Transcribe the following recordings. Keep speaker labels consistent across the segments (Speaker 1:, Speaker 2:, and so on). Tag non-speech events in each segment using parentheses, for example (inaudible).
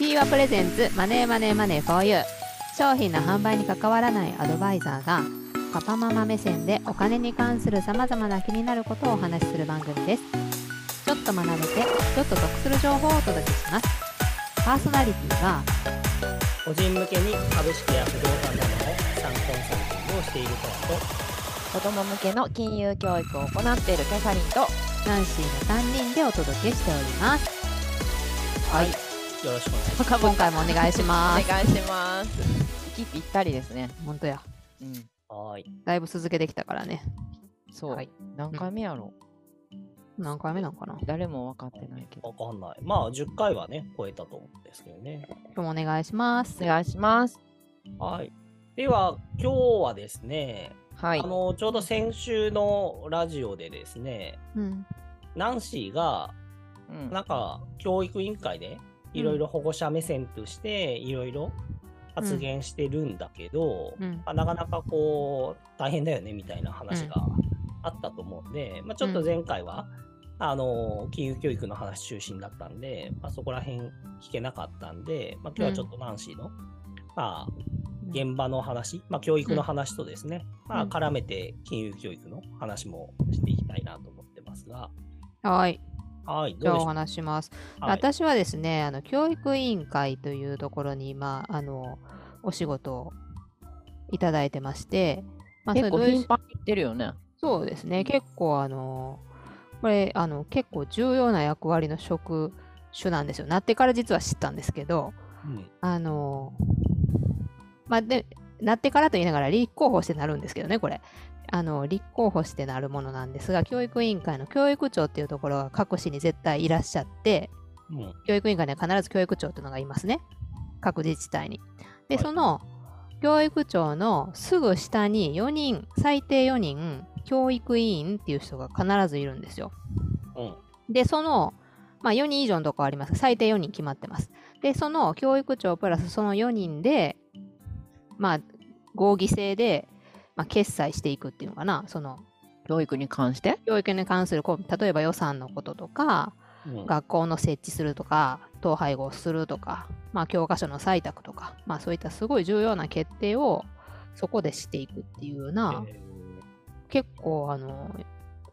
Speaker 1: P はプレゼンツマネーマネーマネー for you 商品の販売に関わらないアドバイザーがパパママ目線でお金に関するさまざまな気になることをお話しする番組です。ちょっと学べてちょっと得する情報をお届けします。パーソナリティは
Speaker 2: 個人向けに株式や不動産などの資産コンサルティングをしている方と。
Speaker 3: 子供向けの金融教育を行っているキャサリンと
Speaker 1: ナンシーの3人でお届けしております。
Speaker 2: はいよろしくお願いします。(laughs)
Speaker 1: 今回もお願いし
Speaker 3: お
Speaker 1: ます。
Speaker 3: 願いします。息ぴったりですね。
Speaker 1: 本当や。
Speaker 3: うん。
Speaker 2: はい。
Speaker 1: だいぶ続けてきたからね。
Speaker 3: そう、
Speaker 1: はい。
Speaker 3: 何回目やろ
Speaker 1: 何回目なんかな？
Speaker 3: 誰も分かってないけど。
Speaker 2: わかんない。まあ10回はね超えたと思うんですけどね。
Speaker 1: 今日もお願いします。
Speaker 3: お願いします。
Speaker 2: はい。では今日はですね、
Speaker 3: はい。
Speaker 2: あのちょうど先週のラジオでですね
Speaker 1: うん。
Speaker 2: ナンシーが
Speaker 3: うん。
Speaker 2: なんか教育委員会でいろいろ保護者目線としていろいろ発言してるんだけど、
Speaker 1: うん。
Speaker 2: まあなかなかこう大変だよねみたいな話があったと思うんで、まあ、ちょっと前回は、あの金融教育の話中心だったんで、まあ、そこら辺聞けなかったんで、まあ、今日はちょっとナンシーの、まあ、現場の話、まあ、教育の話とですね、まあ、
Speaker 1: うん。
Speaker 2: 絡めて金融教育の話もしていきたいなと思ってますが、
Speaker 1: はい
Speaker 2: はい、
Speaker 1: じゃあお話しします。
Speaker 2: はい。
Speaker 1: 私はですね、あの教育委員会というところに、まあ、あのお仕事をいただいてまして、まあ、
Speaker 3: 結構頻繁に言ってるよね。
Speaker 1: そうですね、結構あの、これあの結構重要な役割の職種なんですよ。なってから実は知ったんですけど、
Speaker 2: うん。
Speaker 1: あの、まあ、で、なってからと言いながら立候補してなるんですけどね、これ。あの立候補してなるものなんですが、教育委員会の教育長っていうところが各市に絶対いらっしゃって、
Speaker 2: うん
Speaker 1: 教育委員会には必ず教育長っていうのがいますね。各自治体に。で、
Speaker 2: はい
Speaker 1: その教育長のすぐ下に4人、最低4人、教育委員っていう人が必ずいるんですよ。
Speaker 2: うん
Speaker 1: で、その、まあ4人以上のとこあります。最低4人決まってます。で、その教育長プラスその4人で、まあ合議制で、まあ、決裁していくっていうのかな。その
Speaker 3: 教育に関して？
Speaker 1: 教育に関するこう、例えば予算のこととか、
Speaker 2: うん。
Speaker 1: 学校の設置するとか、統廃合するとか、まあ、教科書の採択とか、まあ、そういったすごい重要な決定をそこでしていくっていうような、
Speaker 2: え
Speaker 1: 結構あの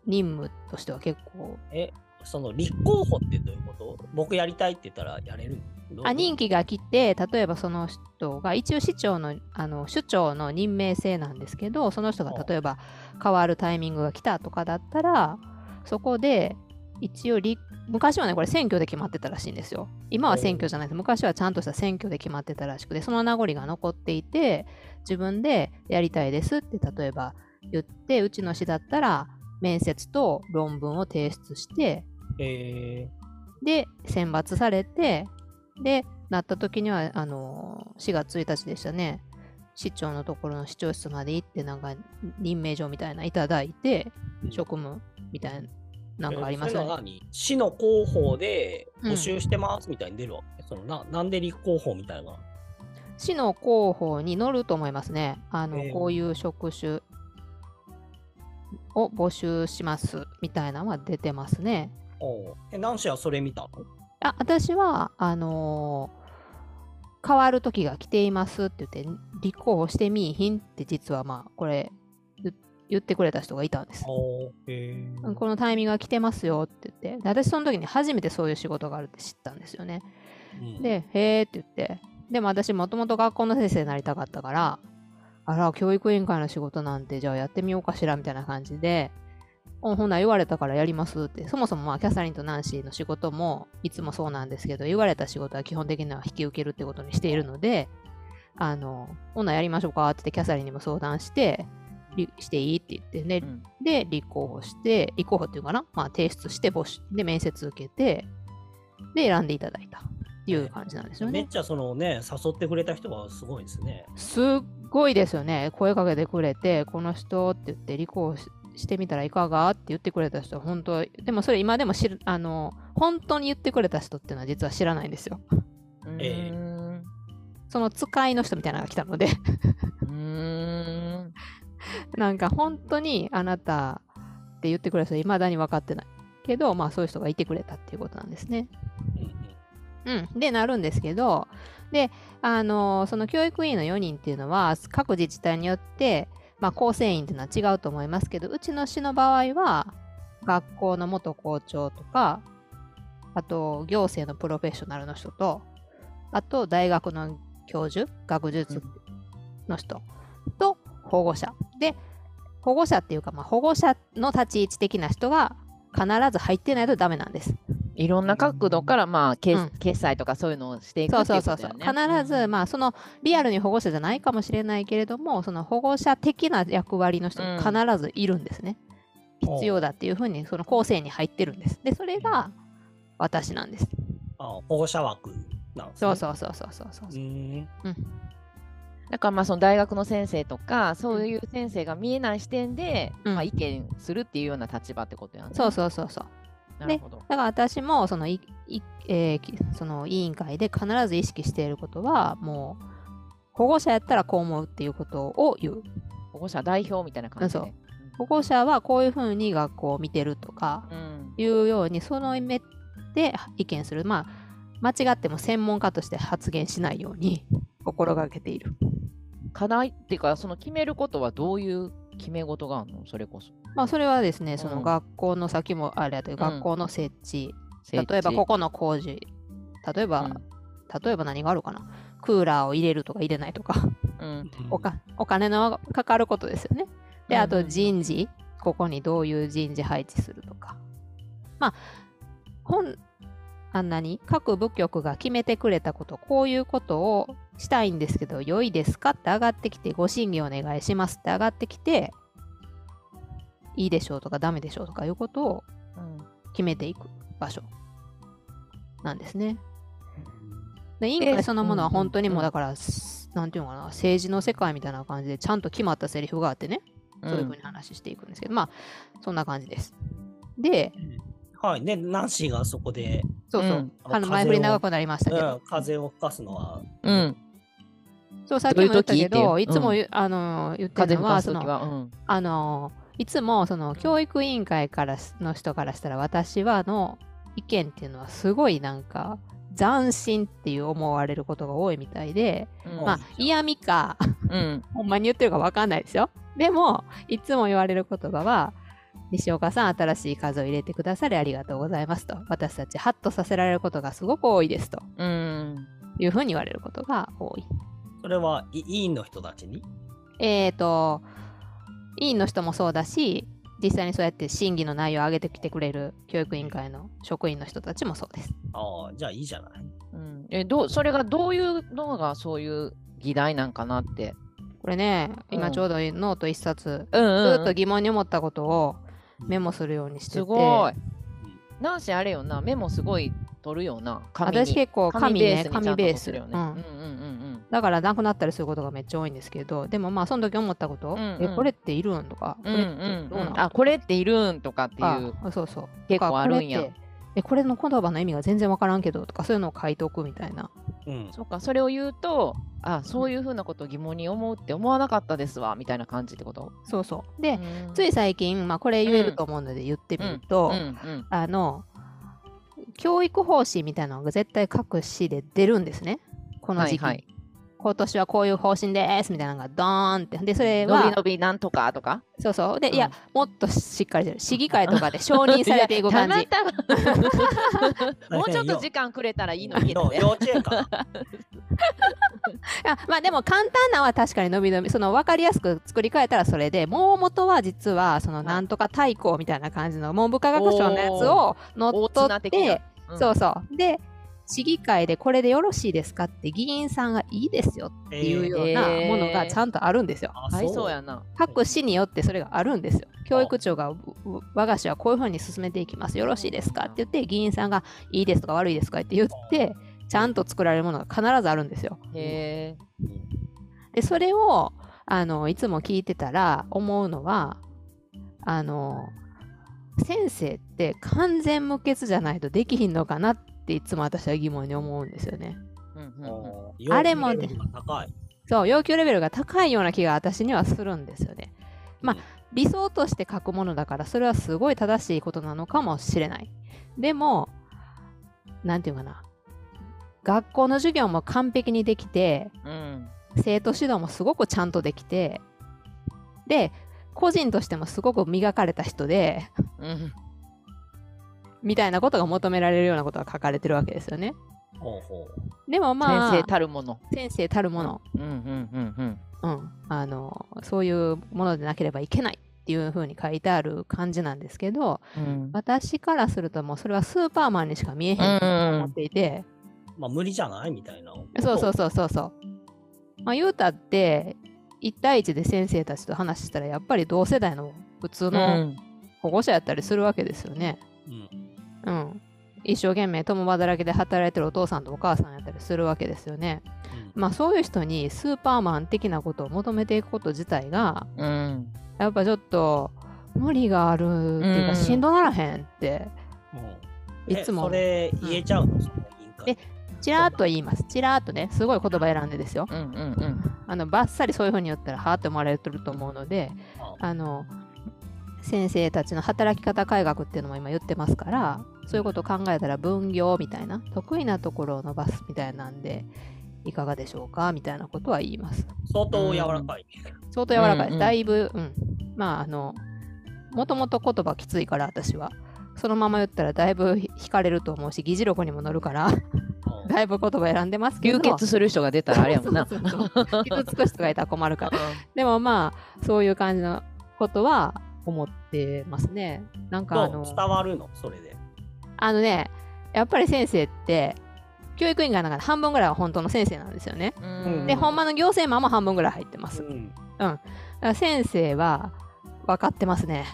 Speaker 1: 任務としては結構
Speaker 2: ーえ、その立候補ってどういうこと？僕やりたいって言ったらやれる
Speaker 1: あ任期が来て例えばその人が一応市長のあの首長の任命制なんですけどその人が
Speaker 2: あ
Speaker 1: 例えば変わるタイミングが来たとかだったらそこで一応立昔はねこれ選挙で決まってたらしいんですよ。今は選挙じゃないです。昔はちゃんとした選挙で決まってたらしくてその名残が残っていて自分でやりたいですって例えば言ってうちの市だったら面接と論文を提出して
Speaker 2: え
Speaker 1: で選抜されてでなった時にはあの4月1日でしたね市長のところの市長室まで行ってなんか任命状みたいないただいて
Speaker 2: ー
Speaker 1: 職務みたいななんかあり
Speaker 2: えー
Speaker 1: ますよね。
Speaker 2: 市の広報で
Speaker 1: うん
Speaker 2: 募集してますみたいに出るわけ、そのななんで立候補みたいな。
Speaker 1: 市の広報に載ると思いますね。あの、
Speaker 2: えー
Speaker 1: こういう職種を募集しますみたいなのは出てますね。
Speaker 2: え、ナンはそれ見たの？
Speaker 1: あ私はあのー変わる時が来ていますって言って立候補してみいひんって実はまあこれ言言ってくれた人がいたんです。
Speaker 2: おうへー。
Speaker 1: このタイミングが来てますよって言って。で私その時に初めてそういう仕事があるって知ったんですよね。
Speaker 2: うん。
Speaker 1: で、へーって言って、でも私もともと学校の先生になりたかったから、あら、教育委員会の仕事なんて、じゃあやってみようかしらみたいな感じで、おほな言われたからやりますって、そもそもまあキャサリンとナンシーの仕事もいつもそうなんですけど、言われた仕事は基本的には引き受けるってことにしているので、あの、ほなやりましょうかって言ってキャサリンにも相談して、りしていいって言ってね、
Speaker 3: うん
Speaker 1: で、立候補して、立候補っていうかな、まあ、提出して募集、で、面接受けて、で、選んでいただいたっていう感じなんですよね。
Speaker 2: めっちゃそのね、誘ってくれた人がすごいですね。
Speaker 1: すっごいですよね。声かけてくれて、この人って言って、立候補ししてみたらいかがって言ってくれた人は本当、でもそれ今でも知る、あの、本当に言ってくれた人っていうのは実は知らないんですよ。
Speaker 2: え
Speaker 3: ーん
Speaker 1: その使いの人みたいなのが来たので、
Speaker 3: うーん
Speaker 1: なんか本当にあなたって言ってくれた人いまだに分かってない。けど、まあそういう人がいてくれたっていうことなんですね。
Speaker 2: うん、
Speaker 1: でなるんですけどであのその教育委員の4人っていうのは各自治体によって、まあ、構成員っていうのは違うと思いますけどうちの市の場合は学校の元校長とかあと行政のプロフェッショナルの人とあと大学の教授学術の人と保護者で保護者っていうか、まあ、保護者の立ち位置的な人が必ず入ってないとダメなんです。
Speaker 3: いろんな角度から、まあ、決
Speaker 1: うん。
Speaker 3: 決済とかそういうのをしていくことだよね。
Speaker 1: 必ず、まあそのリアルに保護者じゃないかもしれないけれどもその保護者的な役割の人が必ずいるんですね、
Speaker 2: うん
Speaker 1: 必要だっていうふうにその構成に入ってるんです。でそれが私なんです。
Speaker 2: あ保護者枠なんですね。
Speaker 1: そうそうそうそうそうそう。
Speaker 2: うー。ん。
Speaker 3: だからまあその大学の先生とかそういう先生が見えない視点で、
Speaker 1: うん。
Speaker 3: まあ、意見するっていうような立場ってことやね。
Speaker 1: そうそうそうそう
Speaker 3: なるほど。
Speaker 1: だから私もそのいい、えーきその委員会で必ず意識していることはもう保護者やったらこう思うっていうことを言う。
Speaker 3: 保護者代表みたいな感じで。
Speaker 1: そう。保護者はこういうふうに学校を見てるとか
Speaker 3: うん。
Speaker 1: いうようにその目で意見する。まあ間違っても専門家として発言しないように心がけている。
Speaker 3: 課題っていうかその決めることはどういう決め事があるの？それこそ。
Speaker 1: まあそれはですねその
Speaker 3: うん
Speaker 1: 学校の先もあれやという
Speaker 3: ん。
Speaker 1: 学校の設置、例えばここの工事。例えば、
Speaker 3: うん。
Speaker 1: 例えば何があるかな？クーラーを入れるとか入れないとか。
Speaker 3: うん。
Speaker 1: おかお金のかかることですよね。であと人事。ここにどういう人事配置するとか。まあ本あんなに各部局が決めてくれたことこういうことをしたいんですけど良いですかって上がってきてご審議お願いしますって上がってきていいでしょうとかダメでしょうとかいうことを
Speaker 3: うん
Speaker 1: 決めていく場所なんですね。で委員
Speaker 3: で
Speaker 1: 会そのものは本当にも
Speaker 3: うん
Speaker 1: うだから、すなんていうのかな政治の世界みたいな感じでちゃんと決まったセリフがあってね、そういうふうに話していくんですけどまあそんな感じです。で
Speaker 2: はい。で、ナンシーがそこで、
Speaker 1: そうそう、
Speaker 3: うん。
Speaker 1: あの前振り長くなりましたけど、
Speaker 2: うん、風を吹かすのは、
Speaker 3: うん。
Speaker 1: そうさっきも言ったけ
Speaker 3: どうい
Speaker 1: つもあの言って
Speaker 3: 風
Speaker 1: るのはそのあのいつもその教育委員会からしの人からしたら私はの意見っていうのはすごいなんか斬新っていう思われることが多いみたいで、
Speaker 3: うん。
Speaker 1: まあ嫌味か
Speaker 3: うん。(laughs)
Speaker 1: ほんまに言ってるか分かんないですよ。でもいつも言われる言葉は西岡さん新しい数を入れてくださりありがとうございますと私たちハッとさせられることがすごく多いですと
Speaker 3: うん。
Speaker 1: いうふうに言われることが多い
Speaker 2: それはい委員の人たちに？
Speaker 1: えーと委員の人もそうだし実際にそうやって審議の内容を上げてきてくれる教育委員会の職員の人たちもそうです。
Speaker 2: ああ、じゃあいいじゃない。
Speaker 3: うんえどうそれがどういうのがそういう議題なんかなって。
Speaker 1: これね、
Speaker 3: うん
Speaker 1: 今ちょうどノート一冊、
Speaker 3: うんうん
Speaker 1: ずっと疑問に思ったことをメモするようにしてて、
Speaker 3: すごい。なんしあれよな、メモすごい取るよな。紙に
Speaker 1: 私結構紙ね、
Speaker 3: に
Speaker 1: 紙ベース。だからなくなったりすることがめっちゃ多いんですけど、でもまあその時思ったこと、
Speaker 3: うんうん
Speaker 1: え、これっているんとか、これって
Speaker 3: うんうん。
Speaker 1: どうなん
Speaker 3: あ、これっているんとかっていう。
Speaker 1: あそうそう。
Speaker 3: 結構あるんや
Speaker 1: とかこれってえ、これの言葉の意味が全然わからんけどとか、そういうのを書いておくみたいな。
Speaker 2: うん。
Speaker 3: そうか、それを言うと、あ、そういうふうなことを疑問に思うって思わなかったですわ、みたいな感じってこと？
Speaker 1: そうそう。で、
Speaker 3: うん
Speaker 1: つい最近、まあこれ言えると思うので言ってみると、あの、教育方針みたいなのが絶対各市で出るんですね。この時期に。
Speaker 3: はいはい
Speaker 1: 今年はこういう方針ですみたいなのがドーンって。で、それは、
Speaker 3: 伸び伸びなんとかとか？
Speaker 1: そうそう。で、
Speaker 3: うん
Speaker 1: いや、もっとしっかりしてる。市議会とかで承認されていく感じ。(laughs)
Speaker 3: もうちょっと時間くれたらいいのに
Speaker 2: の (laughs) 幼稚園か (laughs)
Speaker 1: まあでも簡単なのは確かに伸び伸びその分かりやすく作り変えたらそれでもう元は実はそのなんとか対抗みたいな感じの文部科学省のやつを乗っ
Speaker 3: 大
Speaker 1: 取っ
Speaker 3: 綱的な
Speaker 1: て、そうそうで市議会でこれでよろしいですかって議員さんがいいですよっていうような
Speaker 3: えー
Speaker 1: ものがちゃんとあるんですよ。
Speaker 2: あ
Speaker 3: はい、そうやな。
Speaker 1: 各市によってそれがあるんですよ。教育長が我が市はこういうふうに進めていきます。よろしいですかって言って議員さんがいいですとか悪いですかって言ってちゃんと作られるものが必ずあるんですよ。
Speaker 3: へえ。
Speaker 1: でそれをあのいつも聞いてたら思うのはあの先生って完全無欠じゃないとできひんのかなっていつも私は疑問に思うんですよね。あれも
Speaker 2: 要求レベルが高い。
Speaker 1: そう要求レベルが高いような気が私にはするんですよね。まあ
Speaker 2: うん
Speaker 1: 理想として書くものだからそれはすごい正しいことなのかもしれない。でもなんていうかな学校の授業も完璧にできて
Speaker 3: うん
Speaker 1: 生徒指導もすごくちゃんとできてで個人としてもすごく磨かれた人で
Speaker 3: うん
Speaker 1: みたいなことが求められるようなことが書かれてるわけですよね。
Speaker 2: ほうほう。
Speaker 1: でもまあ
Speaker 3: 先生たるもの。
Speaker 1: 先生たるもの、
Speaker 3: うんうんうんうん。
Speaker 1: うん、あのそういうものでなければいけないっていう風に書いてある感じなんですけど
Speaker 3: うん
Speaker 1: 私からするともうそれはスーパーマンにしか見えへんと思っていて、
Speaker 2: まあ無理じゃないみたいな。
Speaker 1: そうそうそうそうそう。まあ言うたって1対1で先生たちと話したらやっぱり同世代の普通
Speaker 3: う
Speaker 1: の
Speaker 3: ん
Speaker 1: 保護者やったりするわけですよね。
Speaker 2: うん。
Speaker 1: うん。一生懸命共働きで働いてるお父さんとお母さんやったりするわけですよね。
Speaker 2: うん。
Speaker 1: まあそういう人にスーパーマン的なことを求めていくこと自体が
Speaker 3: うん。
Speaker 1: やっぱちょっと無理があるっていうか、
Speaker 3: うん
Speaker 1: しんどならへんって
Speaker 2: うん。
Speaker 1: いつも。
Speaker 2: えそれ言えちゃうの、その委員
Speaker 1: ちらっと言います。ちらっとね、すごい言葉選んでですよ。
Speaker 3: うんうんうん。
Speaker 1: あのバッサリそういうふうに言ったらはあって思われてると思うので、
Speaker 2: あ
Speaker 1: あの先生たちの働き方改革っていうのも今言ってますからそういうことを考えたら分業みたいな得意なところを伸ばすみたいなんでいかがでしょうか？みたいなことは言います。
Speaker 2: 相当柔らかい。
Speaker 1: 相当柔らかい。
Speaker 3: うんうん。
Speaker 1: だいぶうん。まああのもともと言葉きついから私は。そのまま言ったらだいぶ惹かれると思うし議事録にも載るから
Speaker 2: うん。
Speaker 1: だいぶ言葉選んでますけど。
Speaker 3: 流血する人が出たらあれやもんな。
Speaker 1: 傷つく人がいたら困るから。でもまあそういう感じのことは思ってますねなんかあの
Speaker 2: 伝わるの？それで。
Speaker 1: あのね、やっぱり先生って、教育委員会の中で半分ぐらいは本当の先生なんですよね。
Speaker 3: うん
Speaker 1: で、ほんまの行政マンも半分ぐらい入ってます。
Speaker 2: うん
Speaker 1: だから先生は分かってますね。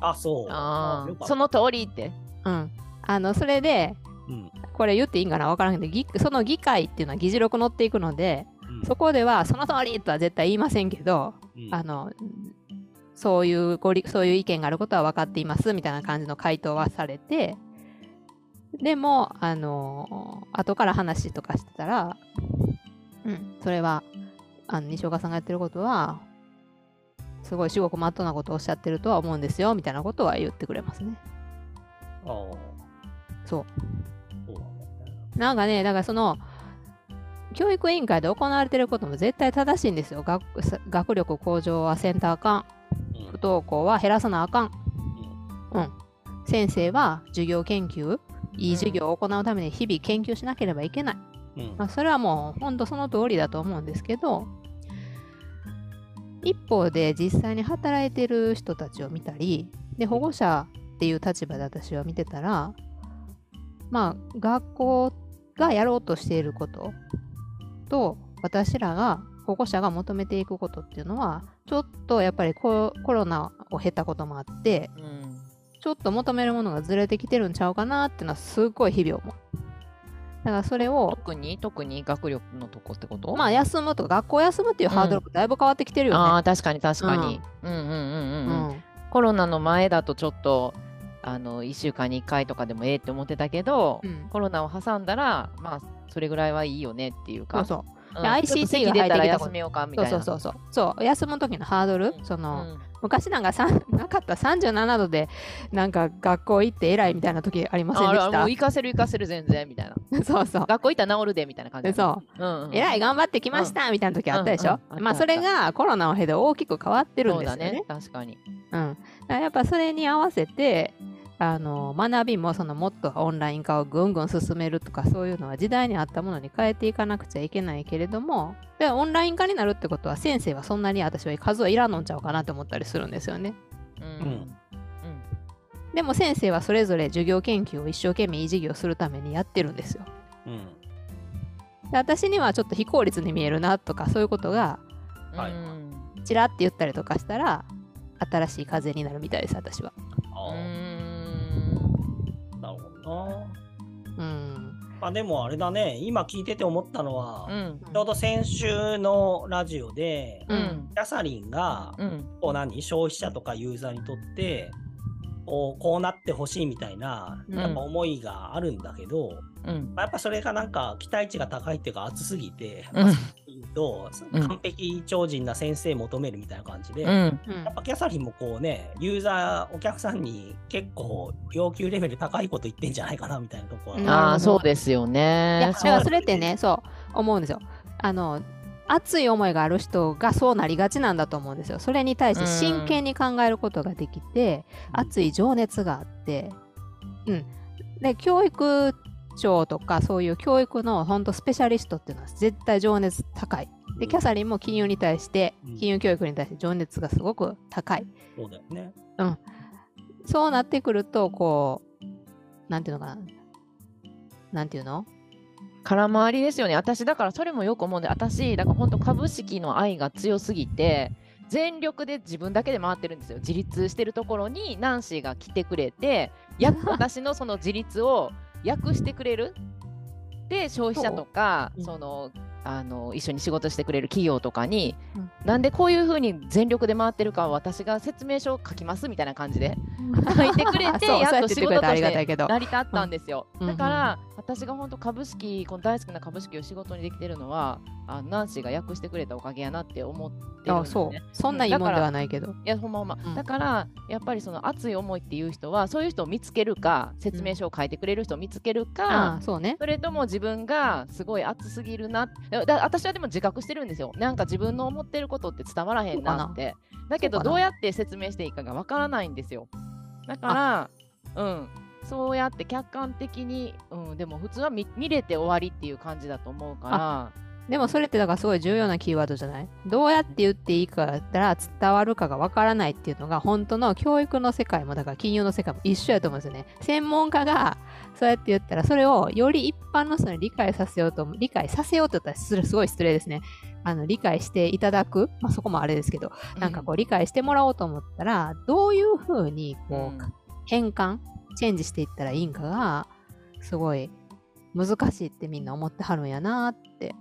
Speaker 2: あ、そう。
Speaker 3: あその通りって。
Speaker 1: うん。あの、それで、
Speaker 2: うん
Speaker 1: これ言っていいんかな？分からんけど、議その議会っていうのは議事録載っていくので、
Speaker 2: うん
Speaker 1: そこではその通りとは絶対言いませんけど、
Speaker 2: うん
Speaker 1: あの、そういうごりそういう意見があることは分かっていますみたいな感じの回答はされて、でも、あの、後から話とかしてたら、うん、それは、あの西岡さんがやってることは、すごい至極まっとうなことをおっしゃってるとは思うんですよみたいなことは言ってくれますね。
Speaker 2: あー
Speaker 1: そう。
Speaker 2: なん
Speaker 1: かね、だからその、教育委員会で行われてることも絶対正しいんですよ。学学力向上はせんとあかん。
Speaker 2: うん
Speaker 1: 不登校は減らさなあかん。うん。先生は授業研究、いい授業を行うために日々研究しなければいけない。
Speaker 2: うん
Speaker 1: まあ、それはもう本当その通りだと思うんですけど、一方で実際に働いてる人たちを見たり、で保護者っていう立場で私は見てたら、まあ学校がやろうとしていることと私らが保護者が求めていくことっていうのはちょっとやっぱりココロナを経たこともあって
Speaker 3: うん
Speaker 1: ちょっと求めるものがずれてきてるんちゃうかなっていうのはすっごい日々思う。だからそれを
Speaker 3: 特に？特に？学力のとこってこと？
Speaker 1: まあ休むとか学校休むっていうハードルもだいぶ変わってきてるよね。
Speaker 3: ああ確かに確かに。うんうんうんうん
Speaker 1: う
Speaker 3: うん。
Speaker 1: ん
Speaker 3: コロナの前だとちょっとあの1週間に1回とかでもええって思ってたけど、
Speaker 1: うん
Speaker 3: コロナを挟んだらまあそれぐらいはいいよねっていうか。
Speaker 1: そうそう
Speaker 3: うん。
Speaker 1: で ICT が入ってきた
Speaker 3: 休めようかみたいな。
Speaker 1: そうそうそうそう。そう休む時のハードル、
Speaker 3: うん。
Speaker 1: その、
Speaker 3: うん
Speaker 1: 昔なんかさ (laughs) なかった。37度でなんか学校行って偉いみたいな時ありませんでした？
Speaker 3: 行かせる行かせる全然みたいな。(laughs)
Speaker 1: そうそう。
Speaker 3: 学校行ったら治るでみたいな感じ。
Speaker 1: そう
Speaker 3: う。んうん、
Speaker 1: 偉い頑張ってきましたみたいな時あったでしょ、
Speaker 3: うん。うん。
Speaker 1: まあそれがコロナを経て大きく変わってるんですよね。
Speaker 3: そうだね。確かに。
Speaker 1: うん、やっぱそれに合わせてあの学びもそのもっとオンライン化をぐんぐん進めるとかそういうのは時代に合ったものに変えていかなくちゃいけないけれどもでオンライン化になるってことは先生はそんなに私は数はいらんのんちゃうかなって思ったりするんですよね。
Speaker 3: うん
Speaker 2: うん
Speaker 1: でも先生はそれぞれ授業研究を一生懸命いい授業するためにやってるんですよ。
Speaker 2: うん
Speaker 1: で私にはちょっと非効率に見えるなとかそういうことが
Speaker 3: うん
Speaker 2: はい
Speaker 3: うん
Speaker 1: ちらって言ったりとかしたら新しい風になるみたいです私は。
Speaker 3: うん
Speaker 2: まあでもあれだね、今聞いてて思ったのは、
Speaker 3: うん。
Speaker 2: ちょうど先週のラジオで、
Speaker 1: う
Speaker 3: うんん。
Speaker 2: キャサリンが、
Speaker 3: うん。
Speaker 2: こう何消費者とかユーザーにとってこうこうなってほしいみたいな
Speaker 1: うん。
Speaker 2: やっぱ思いがあるんだけど、
Speaker 3: うん。
Speaker 2: まあやっぱそれがなんか期待値が高いっていうか熱すぎて、
Speaker 3: うん
Speaker 2: 完璧超人な先生求めるみたいな感じで、や
Speaker 3: うん。
Speaker 1: うん
Speaker 2: っぱキャサリンもこうね、ユーザー、お客さんに結構要求レベル高いこと言ってんじゃないかなみたいなところは。
Speaker 1: うん。
Speaker 3: ああ、そうですよ
Speaker 1: い
Speaker 3: ね。
Speaker 1: やだからそれってねそう思うんですよ。あの熱い思いがある人がそうなりがちなんだと思うんですよ。それに対して真剣に考えることができて、熱い情熱があって。うん。で教育長とかそういう教育の本当スペシャリストっていうのは絶対情熱高い。でキャサリンも金融に対して
Speaker 2: うん。
Speaker 1: 金融教育に対して情熱がすごく高い。
Speaker 2: そうだよね。
Speaker 1: そうなってくるとこうなんていうのかな。なんていうの？
Speaker 3: 空回りですよね。私、だからそれもよく思うんで、私、だから本当株式の愛が強すぎて、全力で自分だけで回ってるんですよ。自立してるところにナンシーが来てくれて、や私のその自立を訳してくれる？で、消費者とか、
Speaker 2: そ
Speaker 3: の、あの一緒に仕事してくれる企業とかに、
Speaker 1: うん。
Speaker 3: なんでこういうふうに全力で回ってるかは私が説明書を書きますみたいな感じで書いてくれて (laughs) やっと仕事として
Speaker 1: がたいけど。
Speaker 3: 成り立ったんですよ。
Speaker 1: うん。
Speaker 3: だから、私が本当株式、この大好きな株式を仕事にできてるのは、あナンシーが訳してくれたおかげやなって思ってるんです
Speaker 1: あそう。
Speaker 3: ね。
Speaker 1: そんないいもんではないけど。
Speaker 3: いや、ほんまほんま。
Speaker 1: うん。
Speaker 3: だから、やっぱりその熱い思いっていう人は、そういう人を見つけるか、説明書を書いてくれる人を見つける
Speaker 1: あ
Speaker 3: か、
Speaker 1: あそうね。
Speaker 3: それとも自分がすごい熱すぎるなだだ私はでも自覚してるんですよ。なんか自分の思ってることって伝わらへんなって。だけどどうやって説明していいかがわからないんですよ。だから、うん、そうやって客観的に、うん、でも普通は見見れて終わりっていう感じだと思うから、
Speaker 1: でもそれってだからすごい重要なキーワードじゃない？どうやって言っていいかだったら伝わるかがわからないっていうのが本当の教育の世界もだから金融の世界も一緒やと思うんですよね。専門家がそうやって言ったらそれをより一般の人に理解させようと理解させようと言ったらすすごい失礼ですね。あの理解していただく、まあ、そこもあれですけどなんかこう理解してもらおうと思ったらどういうふうに
Speaker 3: うん、
Speaker 1: こう変換チェンジしていったらいいんかがすごい難しいってみんな思ってはるんやなって。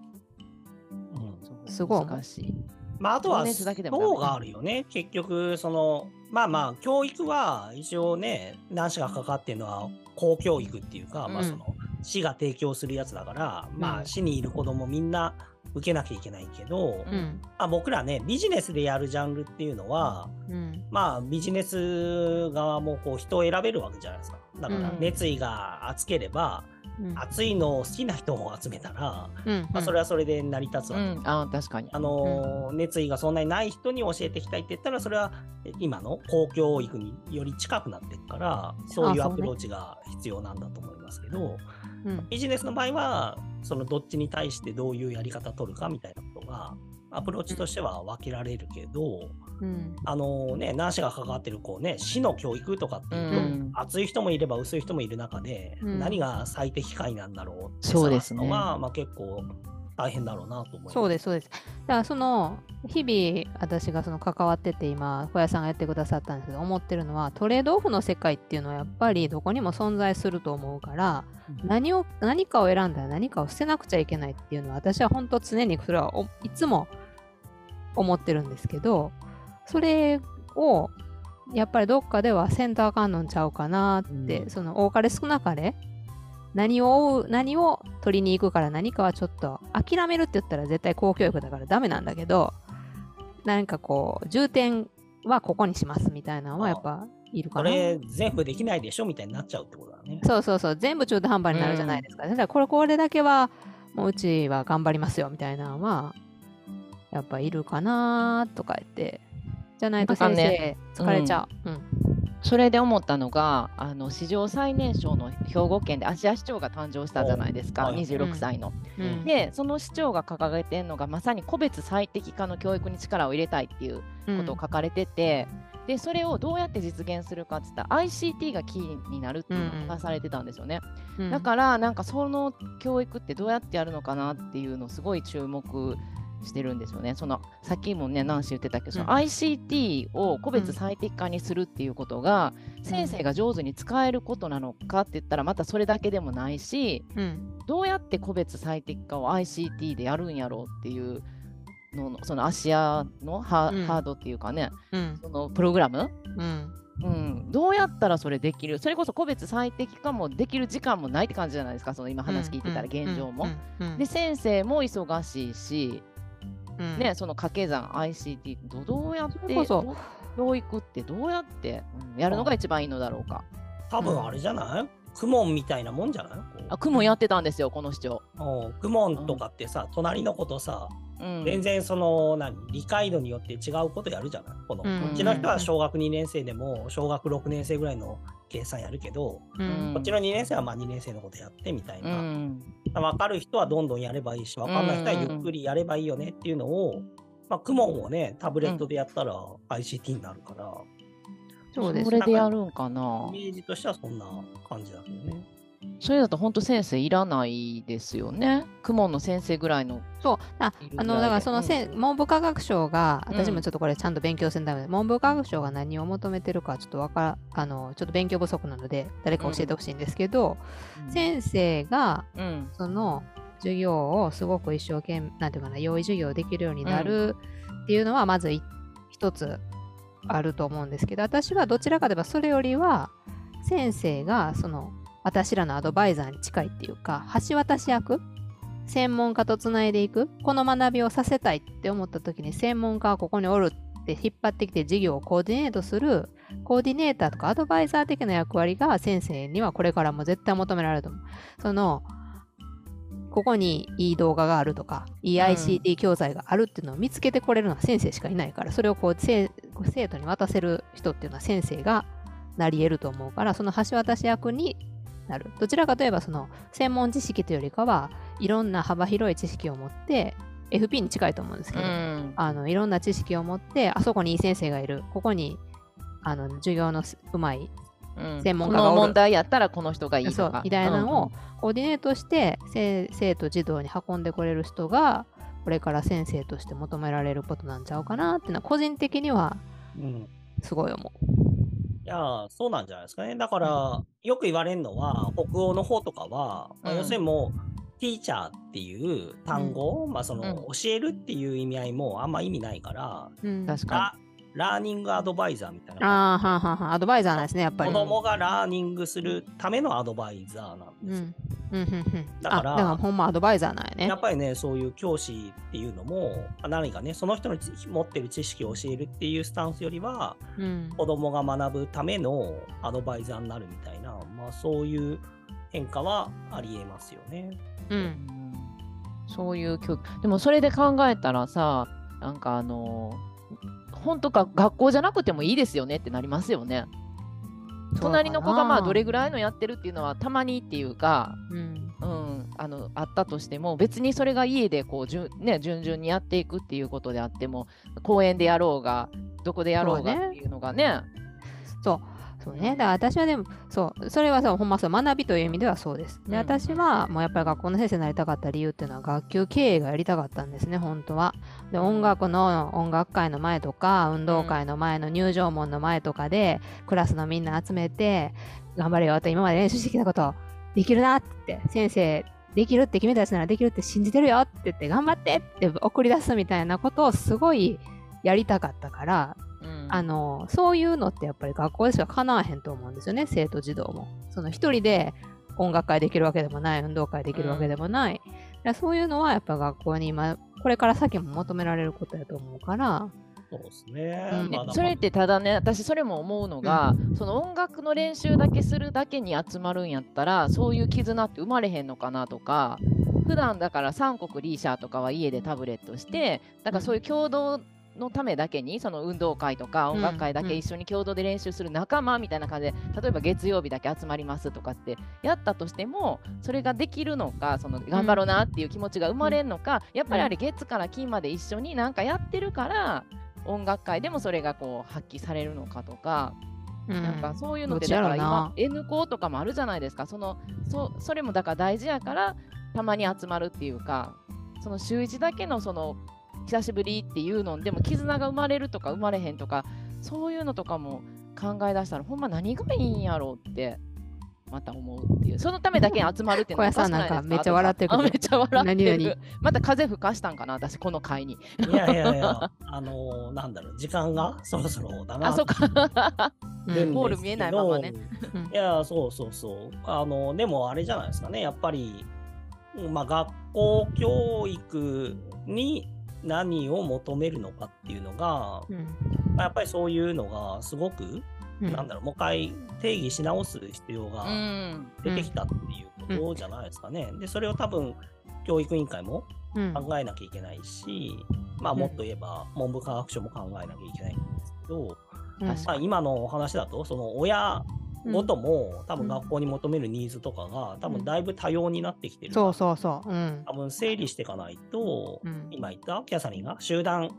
Speaker 2: うん
Speaker 3: そう
Speaker 1: すごい
Speaker 3: 難しい。
Speaker 2: まあ、あとは、
Speaker 3: 情熱だけでもダメ
Speaker 2: 層があるよね。結局、その、まあまあ、教育は一応ね、何市がかかってるのは公教育っていうか、まあ
Speaker 1: うん
Speaker 2: その、市が提供するやつだから、まあ、
Speaker 1: うん
Speaker 2: 市にいる子供みんな受けなきゃいけないけど、
Speaker 1: うん。
Speaker 2: まあ、僕らね、ビジネスでやるジャンルっていうのは、
Speaker 1: うん。
Speaker 2: まあ、ビジネス側もこう人を選べるわけじゃないですか。だから
Speaker 1: う、ん。
Speaker 2: 熱意が熱ければ、
Speaker 1: うん
Speaker 2: 熱いのを好きな人を集めたら、
Speaker 1: うん
Speaker 2: まあ、それはそれで成り立つわけ。
Speaker 3: うん、あ確かに。
Speaker 2: あのー熱意がそんなにない人に教えていきたいって言ったら、それはえ今の公教育により近くなっていくから、そういうアプローチが必要なんだと思いますけど、
Speaker 1: うん。
Speaker 2: ビジネスの場合は、そのどっちに対してどういうやり方取るかみたいなことが、アプローチとしては分けられるけど、
Speaker 1: うん。
Speaker 2: あのね、何市が関わってるこうね、市の教育とかっていうと、
Speaker 3: うん。
Speaker 2: 熱い人もいれば薄い人もいる中で、
Speaker 1: うん。
Speaker 2: 何が最適解なんだろうって
Speaker 3: そうですね。
Speaker 2: 探すのは、まあ結構大変だろうなと思います。
Speaker 1: そうですそうです。だからその日々私がその関わってて今小屋さんがやってくださったんですけど思ってるのはトレードオフの世界っていうのはやっぱりどこにも存在すると思うから
Speaker 2: うん。
Speaker 1: 何を何かを選んだら何かを捨てなくちゃいけないっていうのは私は本当常にそれはおいつも思ってるんですけどそれをやっぱりどっかではセンター観音ちゃうかなって、
Speaker 2: うん
Speaker 1: その多かれ少なかれ何を追う何を取りに行くから何かはちょっと諦めるって言ったら絶対公教育だからダメなんだけど何かこう重点はここにしますみたいなのはやっぱいるかな。
Speaker 2: これ全部できないでしょみたいになっちゃうってことだね。
Speaker 1: そうそうそう全部中途半端になるじゃないですか。だからこれこれだけはもううちは頑張りますよみたいなのはやっぱいるかなとか言って。じゃないと先
Speaker 3: なんかね
Speaker 1: 生疲れちゃう。うん。
Speaker 3: それで思ったのがあの史上最年少の兵庫県で芦屋市長が誕生したじゃないですか、
Speaker 2: はい。
Speaker 3: 26歳の。
Speaker 1: うん。
Speaker 3: でその市長が掲げてるのがまさに個別最適化の教育に力を入れたいっていうことを書かれてて、でそれをどうやって実現するかって言ったら ICT がキーになるっていうのが話されてたんですよね。
Speaker 1: うん。
Speaker 3: だからなんかその教育ってどうやってやるのかなっていうのをすごい注目してるんですよね。そのさっきもねナンシー言ってたけど、その
Speaker 1: うん。
Speaker 3: ICT を個別最適化にするっていうことが、先生が上手に使えることなのかって言ったらまたそれだけでもないし
Speaker 1: うん。
Speaker 3: どうやって個別最適化を ICT でやるんやろうっていうののその芦屋のハ,、
Speaker 1: うん。
Speaker 3: ハードっていうかね
Speaker 1: うん。
Speaker 3: そのプログラム？
Speaker 1: うん。
Speaker 3: うん、どうやったらそれできる？それこそ個別最適化もできる時間もないって感じじゃないですかその今話聞いてたら現状も。
Speaker 1: うん。うん。
Speaker 3: で先生も忙しいし
Speaker 1: うん。
Speaker 3: ね、その掛け算 ICT どどうやって教育ってどうやって、うんやるのが一番いいのだろうか。
Speaker 2: 多分あれじゃない、クモンみたいなもんじゃない？こう
Speaker 3: あ、雲やってたんですよ、この市長。
Speaker 2: うんクモンとかってさ、隣の子とさ、
Speaker 3: うん、
Speaker 2: 全然その何理解度によって違うことやるじゃない？この、
Speaker 1: うん
Speaker 2: こっちの人は小学2年生でも小学6年生ぐらいの計算やるけど、
Speaker 1: うん。
Speaker 2: こっちの2年生はまあ2年生のことやってみたいうな、
Speaker 3: ん、
Speaker 2: 分かる人はどんどんやればいいし分かんない人はゆっくりやればいいよねっていうのを、まあ、クモンをねタブレットでやったら ICT になるから、
Speaker 1: そうです
Speaker 3: それでやるんかな。
Speaker 2: イメージとしてはそんな感じだけどね。
Speaker 3: それだと本当先生いらないですよね。雲の先生ぐらいの。
Speaker 1: そう。ああのだからそのせ、
Speaker 3: うん。
Speaker 1: 文部科学省が
Speaker 3: うん
Speaker 1: 私もちょっとこれちゃんと勉強せんためで、文部科学省が何を求めてるかちょっとわかあのちょっと勉強不足なので誰か教えてほしいんですけど、先生が
Speaker 3: うん、
Speaker 1: その授業をすごく一生懸命なんていうかな用意授業できるようになるっていうのはまずい一つあると思うんですけど私はどちらかといえばそれよりは先生がその私らのアドバイザーに近いっていうか橋渡し役？専門家とつないでいく？この学びをさせたいって思った時に専門家はここにおるって引っ張ってきて授業をコーディネートするコーディネーターとかアドバイザー的な役割が先生にはこれからも絶対求められると思う。そのここにいい動画があるとか、いい ICT 教材があるっていうのを見つけてこれるのは先生しかいないから、それをこう生生徒に渡せる人っていうのは先生がなり得ると思うから、その橋渡し役になる。どちらかといえば、その専門知識というよりかは、いろんな幅広い知識を持って、FP に近いと思うんですけど、
Speaker 3: うん、
Speaker 1: あのいろんな知識を持って、あそこにいい先生がいる、ここにあの授業のすうまい
Speaker 3: うん。
Speaker 1: 専門家がおる。
Speaker 3: この問題やったらこの人がいいとか。
Speaker 1: そうみたいなのをコーディネートして、生生徒児童に運んでこれる人がこれから先生として求められることなんちゃうかなっていうのは個人的には
Speaker 2: うん。
Speaker 1: すごい思
Speaker 2: いやーそうなんじゃないですかね。だから、よく言われるのは、北欧の方とかは、まあ
Speaker 3: うん
Speaker 2: 要するにもう、ティーチャーっていう単語、まあその、
Speaker 3: うん
Speaker 2: 教えるっていう意味合いもあんま意味ないから、
Speaker 1: う。うん、
Speaker 3: 確か
Speaker 2: ララーニングアドバイザーみたいな。
Speaker 1: ああ、はんはんはんアドバイザーなんですね、やっぱり。
Speaker 2: 子供がラーニングするためのアドバイザーなんですよ。
Speaker 1: うん。うん。
Speaker 2: だから
Speaker 1: あだからほんまアドバイザーなんやね
Speaker 2: やっ。ぱりね、そういう教師っていうのも、あ何かね、その人の知持ってる知識を教えるっていうスタンスよりは、
Speaker 1: うん。
Speaker 2: 子供が学ぶためのアドバイザーになるみたいな、まあそういう変化はありえますよね。
Speaker 1: う。
Speaker 3: うんんそういう教育。でもそれで考えたらさ、なんかあの本当か学校じゃなくてもいいですよねってなりますよね。隣の子がまあどれぐらいのやってるっていうのはたまにっていうか、
Speaker 1: うん。
Speaker 3: うん、あのあったとしても別にそれが家でこうじゅん、ね、順々にやっていくっていうことであっても公園でやろうがどこでやろうがっていうのがね。
Speaker 1: そうね。だから私はでも、そう、それはさ、ほんまそう、学びという意味ではそうです。で、
Speaker 3: うん。
Speaker 1: 私は、もうやっぱり学校の先生になりたかった理由っていうのは、学級経営がやりたかったんですね、本当は。で、音楽の音楽会の前とか、運動会の前の入場門の前とかで、クラスのみんな集めて、頑張れよと、今まで練習してきたこと、できるなって、先生、できるって決めたやつならできるって信じてるよって言って、頑張ってって送り出すみたいなことをすごいやりたかったから、
Speaker 3: うん
Speaker 1: あのそういうのってやっぱり学校でしか叶わへんと思うんですよね。生徒児童も。その一人で音楽会できるわけでもない運動会できるわけでもない、だからそういうのはやっぱ学校に今これから先も求められることやと思うから、
Speaker 2: そうですね。
Speaker 1: うん。
Speaker 3: ね
Speaker 2: まだ
Speaker 3: それってただね私それも思うのが、その音楽の練習だけするだけに集まるんやったらそういう絆って生まれへんのかなとか普段だから三国リーシャーとかは家でタブレットしてだからそういう共同のためだけにその運動会とか音楽会だけ一緒に共同で練習する仲間みたいな感じで例えば月曜日だけ集まりますとかってやったとしてもそれができるのかその頑張ろうなっていう気持ちが生まれるのか、やっぱりあれ月から金まで一緒になんかやってるから音楽会でもそれがこう発揮されるのかとか、
Speaker 1: うん。
Speaker 3: なんかそういうのってだから今 N 校とかもあるじゃないですか。そのそそれもだから大事やからたまに集まるっていうかその週一だけのその久しぶりっていうのでも絆が生まれるとか生まれへんとかそういうのとかも考え出したらほんま何がいいんやろうってまた思うっていうそのためだけに集まるっていうのは (laughs)
Speaker 1: 小屋さんなんかめっちゃ笑ってる。
Speaker 3: めっちゃ笑って
Speaker 1: 何
Speaker 3: る。
Speaker 1: 々。
Speaker 3: また風吹かしたんかな私この会に。
Speaker 2: いやいやいや、あのーなんだろう、時間がそろそろだな
Speaker 3: あそっか。
Speaker 1: うん。
Speaker 3: ゴール見えないままね。
Speaker 1: うん
Speaker 2: いや、そうそうそう。あの、でもあれじゃないですかね。やっぱり、まあ、学校教育に何を求めるのかっていうのが、
Speaker 1: うん。
Speaker 2: まあやっぱりそういうのがすごく、
Speaker 1: うん。
Speaker 2: なんだろう、もう一回定義し直す必要が
Speaker 3: うん。
Speaker 2: 出てきたっていうことじゃないですかね。で、それを多分、教育委員会も
Speaker 1: うん。
Speaker 2: 考えなきゃいけないし、まあもっと言えば文部科学省も考えなきゃいけないんですけど、まあ、今のお話だと、その親ごとも、多分学校に求めるニーズとかが、多分だいぶ多様になってきてる。
Speaker 1: そうそうそう。うん。
Speaker 2: 多分整理していかないと、
Speaker 1: うん
Speaker 2: 今言ったキャサリンが集団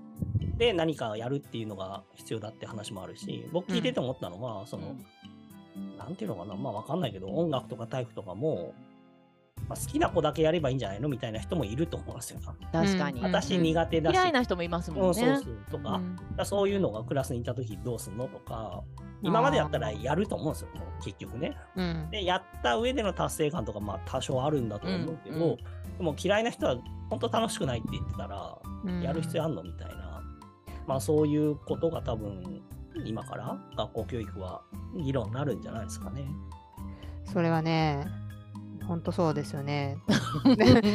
Speaker 2: で何かやるっていうのが必要だって話もあるし、僕聞いてて思ったのは、その、なんていうのかな、まあわかんないけど、音楽とか体育とかも、まあ、好きな子だけやればいいんじゃないのみたいな人もいると思うんですよ。
Speaker 3: 確かに。
Speaker 1: うん
Speaker 2: 私苦手だし、
Speaker 3: 嫌いな人もいますもんね。
Speaker 2: うんそうそうとか、
Speaker 1: うん
Speaker 2: そういうのがクラスにいた時どうすんのとか、今までやったらやると思うんですよ、結局ね。
Speaker 1: うん
Speaker 2: で、やった上での達成感とか、まあ多少あるんだと思うけど、
Speaker 3: うんうん
Speaker 2: でも嫌いな人は本当楽しくないって言ってたら、
Speaker 1: うん
Speaker 2: やる必要あんのみたいな、まあそういうことが多分、今から学校教育は議論になるんじゃないですかね。
Speaker 1: それはね、本当そうですよ (laughs) ね。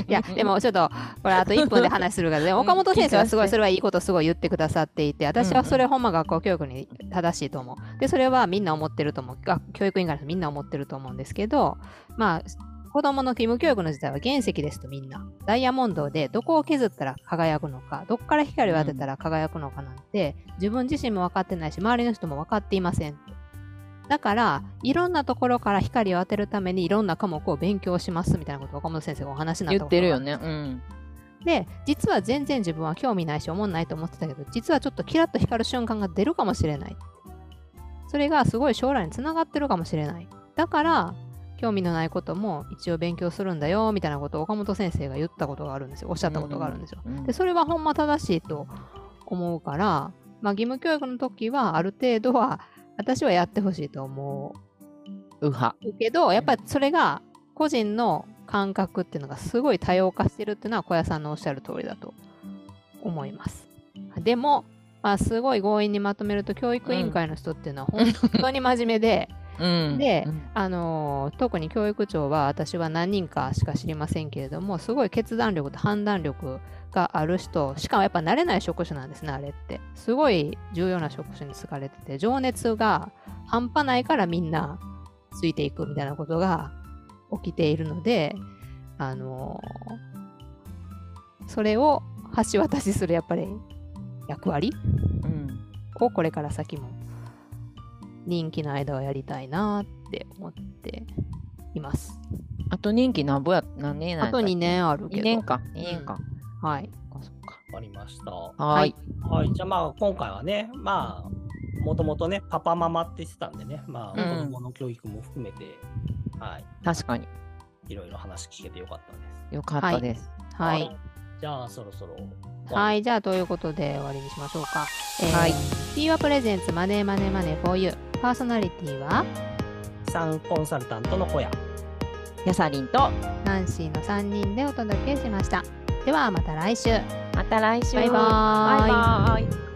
Speaker 1: いや、でもちょっと、これあと1分で話するから、でも岡本先生はすごい、それはいいことすごい言ってくださっていて、私はそれほんま学校教育に正しいと思う。で、それはみんな思ってると思う。学教育委員会の人みんな思ってると思うんですけど、まあ、子供の義務教育の時代は原石ですとみんな。ダイヤモンドでどこを削ったら輝くのか、どこから光を当てたら輝くのかなんて、自分自身も分かってないし、周りの人も分かっていませんと。だから、いろんなところから光を当てるためにいろんな科目を勉強しますみたいなことを岡本先生がお話になった
Speaker 3: 言
Speaker 1: ことが
Speaker 3: ってるよね。うん。
Speaker 1: で、実は全然自分は興味ないし思んないと思ってたけど、実はちょっとキラッと光る瞬間が出るかもしれない。それがすごい将来につながってるかもしれない。だから、興味のないことも一応勉強するんだよ、みたいなことを岡本先生が言ったことがあるんですよ。おっしゃったことがあるんですよ。
Speaker 3: うん
Speaker 1: で、それはほんま正しいと思うから、まあ義務教育の時はある程度は私はやってほしいと思
Speaker 3: うは。
Speaker 1: うけど、やっぱりそれが個人の感覚っていうのがすごい多様化してるっていうのは小屋さんのおっしゃる通りだと思います。でも、まあ、すごい強引にまとめると教育委員会の人っていうのは本当に真面目で、(laughs)
Speaker 3: うん。
Speaker 1: で
Speaker 3: うん
Speaker 1: あのー特に教育長は私は何人かしか知りませんけれどもすごい決断力と判断力がある人しかもやっぱ慣れない職種なんですねあれってすごい重要な職種に就かれてて情熱が半端ないからみんなついていくみたいなことが起きているのであのーそれを橋渡しするやっぱり役割
Speaker 3: うん。
Speaker 1: をこれから先も人気の間はやりたいなって思っています。
Speaker 3: あと任期何ぼや、何年なん
Speaker 1: あと2年あるけ
Speaker 3: 2
Speaker 1: ど。
Speaker 3: 年か。2年か。
Speaker 1: はい。
Speaker 2: わかりました。
Speaker 3: は
Speaker 1: はい
Speaker 3: い。
Speaker 2: はい、じゃあまあ今回はね、まあ、もともとね、パパママって言ってたんでね、まあ、
Speaker 3: うん
Speaker 2: 子供の教育も含めて、はい、
Speaker 3: 確かに。
Speaker 2: いろいろ話聞けてよかったです。
Speaker 3: よかったです。
Speaker 1: はい。。
Speaker 2: じゃあそろそろ。
Speaker 1: はい。じゃあ、ということで終わりにしましょうか。
Speaker 3: はい。
Speaker 1: P はプレゼンツマネーマネーマネー for you。パーソナリティは、
Speaker 2: サンコンサルタントの小屋。
Speaker 3: ヤサリンと、
Speaker 1: ナンシーの3人でお届けしました。では、また来週。
Speaker 3: また来週。
Speaker 1: バイバーイ
Speaker 3: バイバーイ。